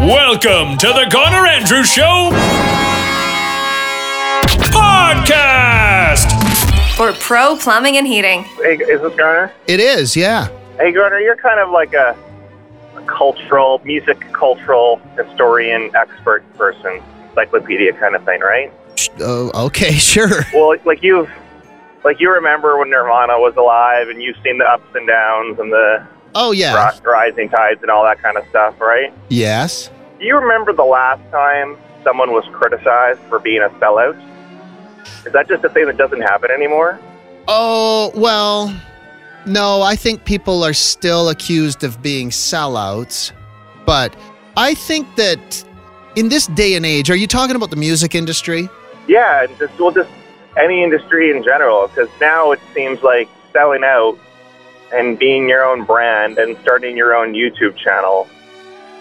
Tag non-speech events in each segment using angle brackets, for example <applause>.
Welcome to the Garner Andrews Show podcast. For pro plumbing and heating. Hey, is this Garner? It is, yeah. Hey, Garner, you're kind of like a, a cultural, music cultural historian, expert person, encyclopedia kind of thing, right? Uh, okay, <laughs> sure. Well, like you've, like you remember when Nirvana was alive, and you've seen the ups and downs and the Oh, yeah. ri- rising tides and all that kind of stuff, right? Yes. Do you remember the last time someone was criticized for being a sellout? Is that just a thing that doesn't happen anymore? Oh, well, no, I think people are still accused of being sellouts. But I think that in this day and age, are you talking about the music industry? Yeah, and just well, just any industry in general, because now it seems like selling out and being your own brand and starting your own YouTube channel,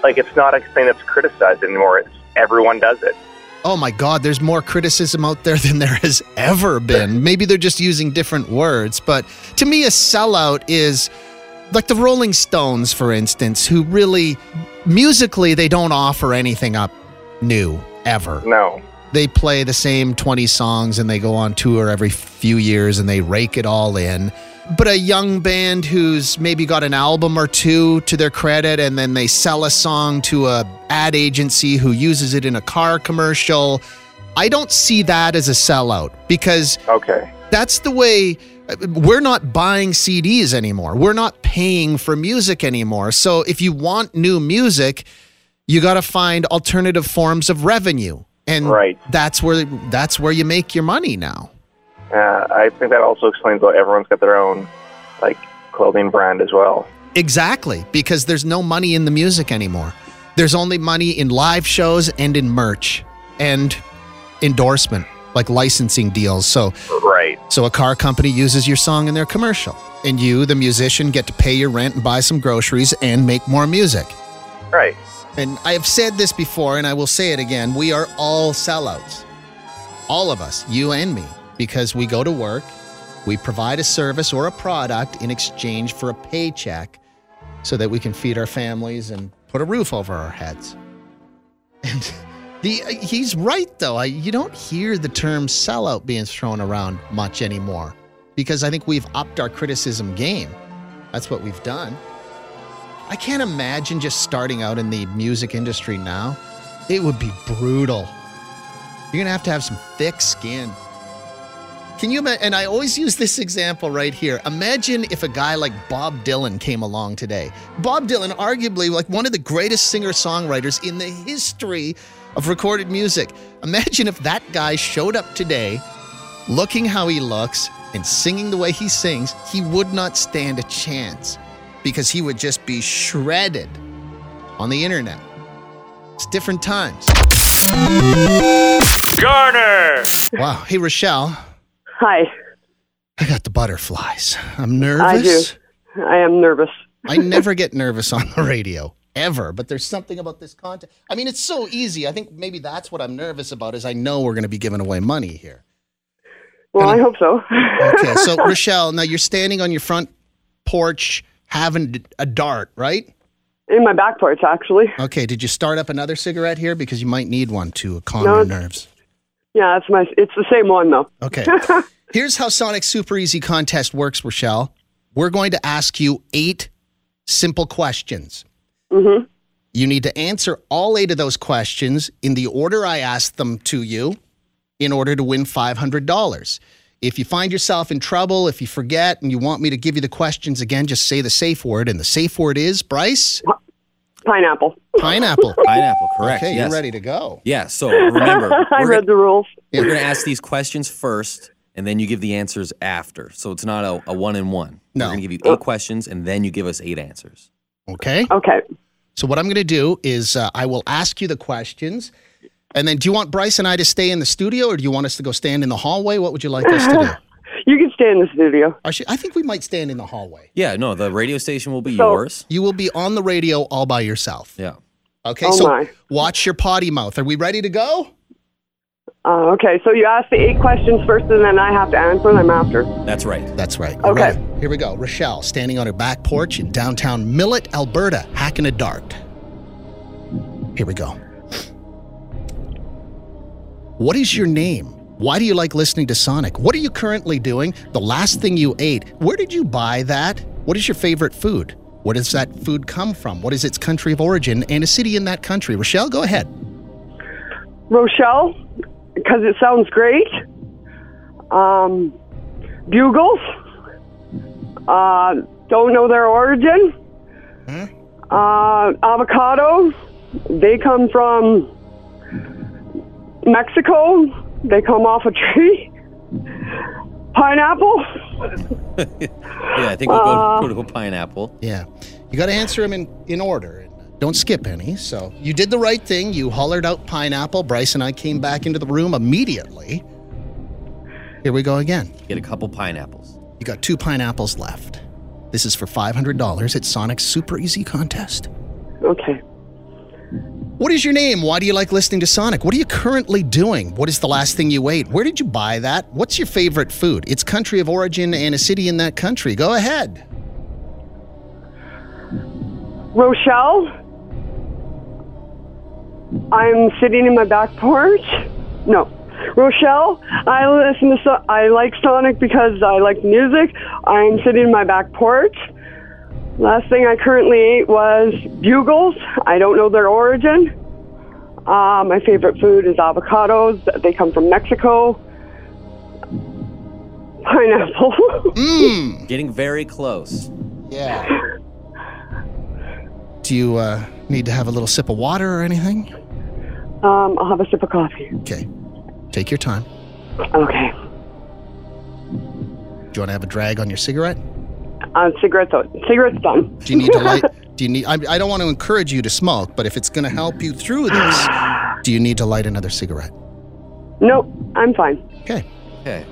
like it's not a thing that's criticized anymore. It's everyone does it. Oh my God, there's more criticism out there <laughs> than there has ever been. Maybe they're just using different words, but to me, a sellout is like the Rolling Stones, for instance, who really, musically, they don't offer anything up new ever. No, They play the same 20 songs and they go on tour every few years and they rake it all in. But a young band who's maybe got an album or two to their credit and then they sell a song to a ad agency who uses it in a car commercial, I don't see that as a sellout because okay, that's the way uh, we're not buying CDs anymore. We're not paying for music anymore. So if you want new music, you got to find alternative forms of revenue. And Right. that's where that's where you make your money now. Uh, I think that also explains why everyone's got their own like clothing brand as well. Exactly, because there's no money in the music anymore. There's only money in live shows and in merch and endorsement, like licensing deals. So Right. So a car company uses your song in their commercial, and you, the musician, get to pay your rent and buy some groceries and make more music. Right. And I have said this before, and I will say it again: we are all sellouts, all of us, you and me, because we go to work, we provide a service or a product in exchange for a paycheck, so that we can feed our families and put a roof over our heads. And <laughs> the he's right though. I, you don't hear the term sellout being thrown around much anymore because I think we've upped our criticism game. That's what we've done. I can't imagine just starting out in the music industry now. It would be brutal. You're gonna have to have some thick skin. Can you imagine? And I always use this example right here. Imagine if a guy like Bob Dylan came along today. Bob Dylan, arguably like one of the greatest singer songwriters in the history of recorded music. Imagine if that guy showed up today looking how he looks and singing the way he sings. He would not stand a chance because he would just be shredded on the internet. It's different times. Garner. Wow. Hey, Rochelle, Hi, I got the butterflies. I'm nervous. I do. I am nervous. I never <laughs> get nervous on the radio ever, but there's something about this content. I mean, it's so easy. I think maybe that's what I'm nervous about is I know we're going to be giving away money here. Well, I hope so. Okay, so <laughs> Rochelle, now you're standing on your front porch having a dart, right? In my back porch, actually. Okay, did you start up another cigarette here because you might need one to calm No, your nerves? Yeah, it's my. It's the same one though. Okay. <laughs> Here's how Sonic Super Easy Contest works, Rochelle. We're going to ask you eight simple questions. Mm-hmm. You need to answer all eight of those questions in the order I asked them to you in order to win $500. If you find yourself in trouble, if you forget and you want me to give you the questions again, just say the safe word. And the safe word is, Bryce, Pineapple. pineapple. <laughs> Pineapple, correct. Okay, yes. you're ready to go. Yeah, so remember, <laughs> I we're, read the rules. we're going to ask these questions first, and then you give the answers after. So it's not a, a one in one. No. We're going to give you eight questions, and then you give us eight answers. Okay. Okay. So what I'm going to do is uh, I will ask you the questions, and then do you want Bryce and I to stay in the studio, or do you want us to go stand in the hallway? What would you like us to do? <laughs> You stay in the studio. Actually, I think we might stand in the hallway. Yeah, no, the radio station will be So- yours. You will be on the radio all by yourself. Yeah. Okay. Oh so my. watch your potty mouth. Are we ready to go? Uh, okay, so you ask the eight questions first, and then I have to answer them after. That's right. That's right. Okay. Right. Here we go. Rochelle standing on her back porch in downtown Millet, Alberta, hacking a dart. Here we go. What is your name? Why do you like listening to Sonic? What are you currently doing? The last thing you ate? Where did you buy that? What is your favorite food? Where does that food come from? What is its country of origin and a city in that country? Rochelle, go ahead. Rochelle, because it sounds great. Um, bugles. Uh, don't know their origin. Uh, avocado. They come from Mexico. They come off a tree. Pineapple. <laughs> Yeah, I think we'll go, uh, go to a pineapple. Yeah. You got to answer them in, in order. Don't skip any. So you did the right thing. You hollered out pineapple. Bryce and I came back into the room immediately. Here we go again. Get a couple pineapples. You got two pineapples left. This is for $500 at Sonic's Super Easy Contest. Okay. What is your name? Why do you like listening to Sonic? What are you currently doing? What is the last thing you ate? Where did you buy that? What's your favorite food? Its country of origin and a city in that country. Go ahead. Rochelle. I'm sitting in my back porch. No. Rochelle, I listen to so- I like Sonic because I like music. I'm sitting in my back porch. Last thing I currently ate was bugles. I don't know their origin. Uh, my favorite food is avocados. They come from Mexico. Pineapple. Mmm. <laughs> Getting very close. Yeah. Do you uh, need to have a little sip of water or anything? um, I'll have a sip of coffee. Okay. Take your time. Okay. Do you want to have a drag on your cigarette? Uh, cigarettes out. Cigarettes done. Do you need to light? <laughs> Do you need? I, I don't want to encourage you to smoke, but if it's going to help you through this, do you need to light another cigarette? Nope, I'm fine. Okay. Okay.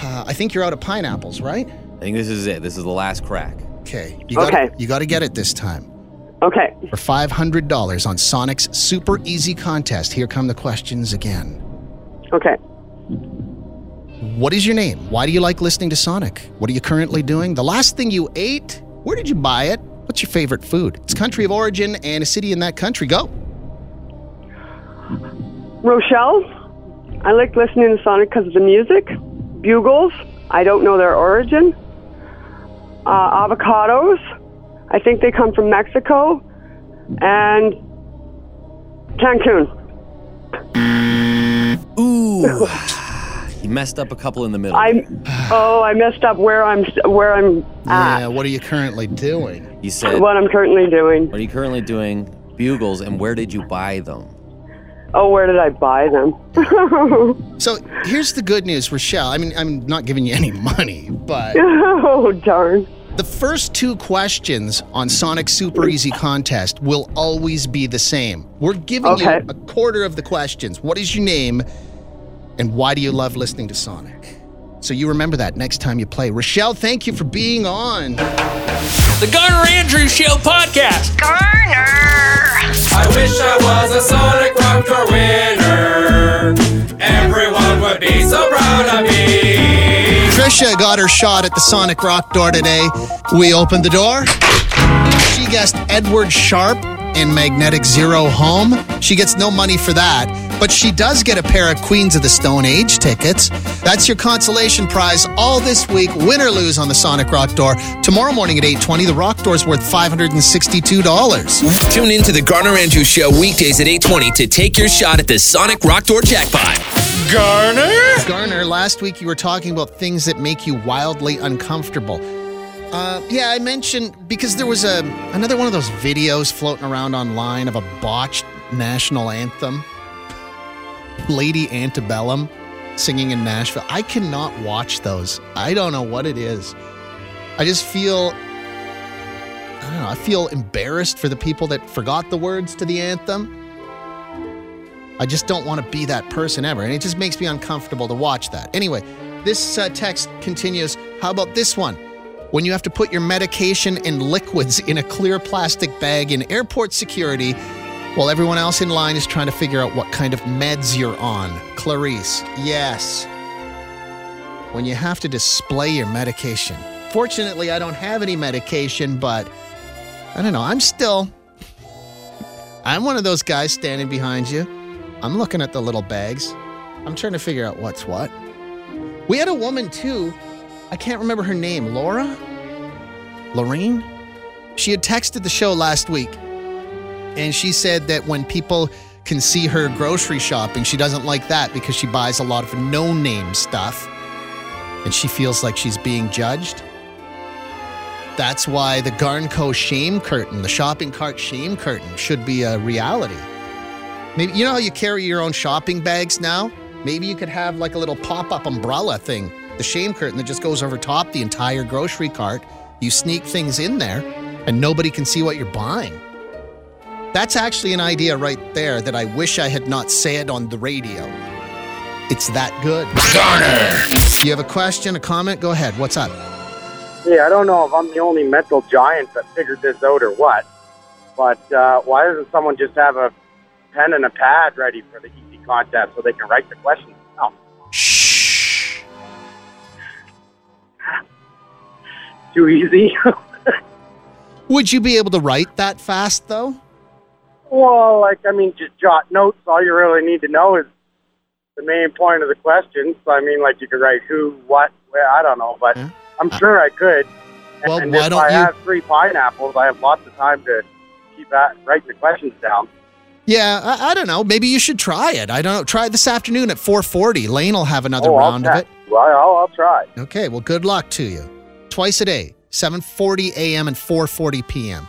Uh, I think you're out of pineapples, right? I think this is it. This is the last crack. Okay. You got Okay. You got to get it this time. Okay. For five hundred dollars on Sonic's Super Easy Contest. Here come the questions again. Okay. What is your name? Why do you like listening to Sonic? What are you currently doing? The last thing you ate? Where did you buy it? What's your favorite food? Its country of origin and a city in that country. Go. Rochelle, I like listening to Sonic because of the music. Bugles, I don't know their origin. Uh, avocados, I think they come from Mexico. And Cancun. Ooh. <laughs> you messed up a couple in the middle. I oh, I messed up where I'm where I'm at. Yeah. What are you currently doing? you said, What I'm currently doing. what are you currently doing? Bugles, and where did you buy them? Oh, where did I buy them? <laughs> So here's the good news, Rochelle. I mean, I'm not giving you any money, but <laughs> oh, darn. the first two questions on Sonic Super Easy Contest will always be the same. We're giving Okay. you a quarter of the questions. What is your name? And why do you love listening to Sonic? So you remember that next time you play. Rochelle, thank you for being on. The Garner Andrews Show podcast. Garner! I wish I was a Sonic Rocker winner. Everyone would be so proud of me. Trisha got her shot at the Sonic Rock door today. We opened the door. She guessed Edward Sharpe in Magnetic Zero Home. She gets no money for that, but she does get a pair of Queens of the Stone Age tickets. That's your consolation prize all this week, win or lose on the Sonic Rock door. Tomorrow morning at 8:20, the Rock door's worth $562. Tune in to the Garner Andrews Show weekdays at 820 to take your shot at the Sonic Rock Door jackpot. Garner? Garner, last week you were talking about things that make you wildly uncomfortable. Uh, yeah, I mentioned because there was a another one of those videos floating around online of a botched national anthem, Lady Antebellum, singing in Nashville. I cannot watch those. I don't know what it is. I just feel. I don't know. I feel embarrassed for the people that forgot the words to the anthem. I just don't want to be that person ever. And it just makes me uncomfortable to watch that. Anyway, this uh, text continues. How about this one? When you have to put your medication and liquids in a clear plastic bag in airport security while everyone else in line is trying to figure out what kind of meds you're on. Clarice, yes. When you have to display your medication. Fortunately, I don't have any medication, but I don't know. I'm still I'm one of those guys standing behind you. I'm looking at the little bags. I'm trying to figure out what's what. We had a woman too. I can't remember her name. Laura? Lorraine? She had texted the show last week and she said that when people can see her grocery shopping, she doesn't like that because she buys a lot of no name stuff and she feels like she's being judged. That's why the Garnco shame curtain, the shopping cart shame curtain, should be a reality. Maybe you know how you carry your own shopping bags now? Maybe you could have like a little pop-up umbrella thing, the shame curtain that just goes over top the entire grocery cart. You sneak things in there and nobody can see what you're buying. That's actually an idea right there that I wish I had not said on the radio. It's that good. Garner. You have a question, a comment? Go ahead. What's up? Yeah, I don't know if I'm the only mental giant that figured this out or what, but uh, why doesn't someone just have a pen and a pad ready for the easy contest so they can write the questions <laughs> Too easy? <laughs> Would you be able to write that fast though? well, like, I mean, just jot notes. All you really need to know is the main point of the question. So, I mean, like, you could write who, what, where, I don't know, but Yeah. I'm sure I could. Well, and why if don't I you- have three pineapples, I have lots of time to keep at, writing the questions down. Yeah, I, I don't know. Maybe you should try it. I don't know. Try it this afternoon at 4:40. Lane will have another oh, round of it. Well, I'll, I'll try. Okay, well, good luck to you. Twice a day, 7:40 a.m. and 4:40 p.m.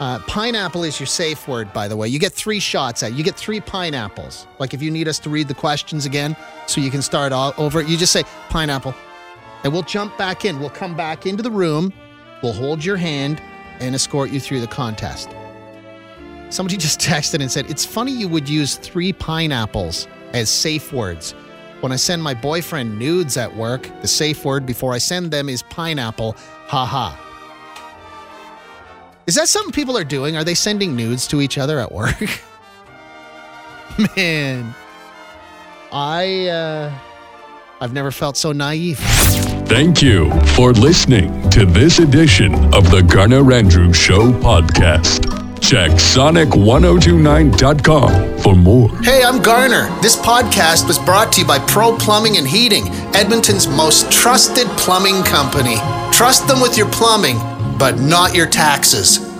Uh, pineapple is your safe word, by the way. You get three shots at. You get three pineapples. Like if you need us to read the questions again, so you can start all over. You just say pineapple, and we'll jump back in. We'll come back into the room. We'll hold your hand and escort you through the contest. Somebody <laughs> just texted and said, It's funny you would use three pineapples as safe words. When I send my boyfriend nudes at work, the safe word before I send them is pineapple. Haha. Is that something people are doing? Are they sending nudes to each other at work? <laughs> Man, I uh I've never felt so naive. Thank you for listening to this edition of the Garner Andrews Show podcast. Check sonic1029.com for more. Hey, I'm Garner. This podcast was brought to you by Pro Plumbing and Heating, Edmonton's most trusted plumbing company. Trust them with your plumbing, but not your taxes.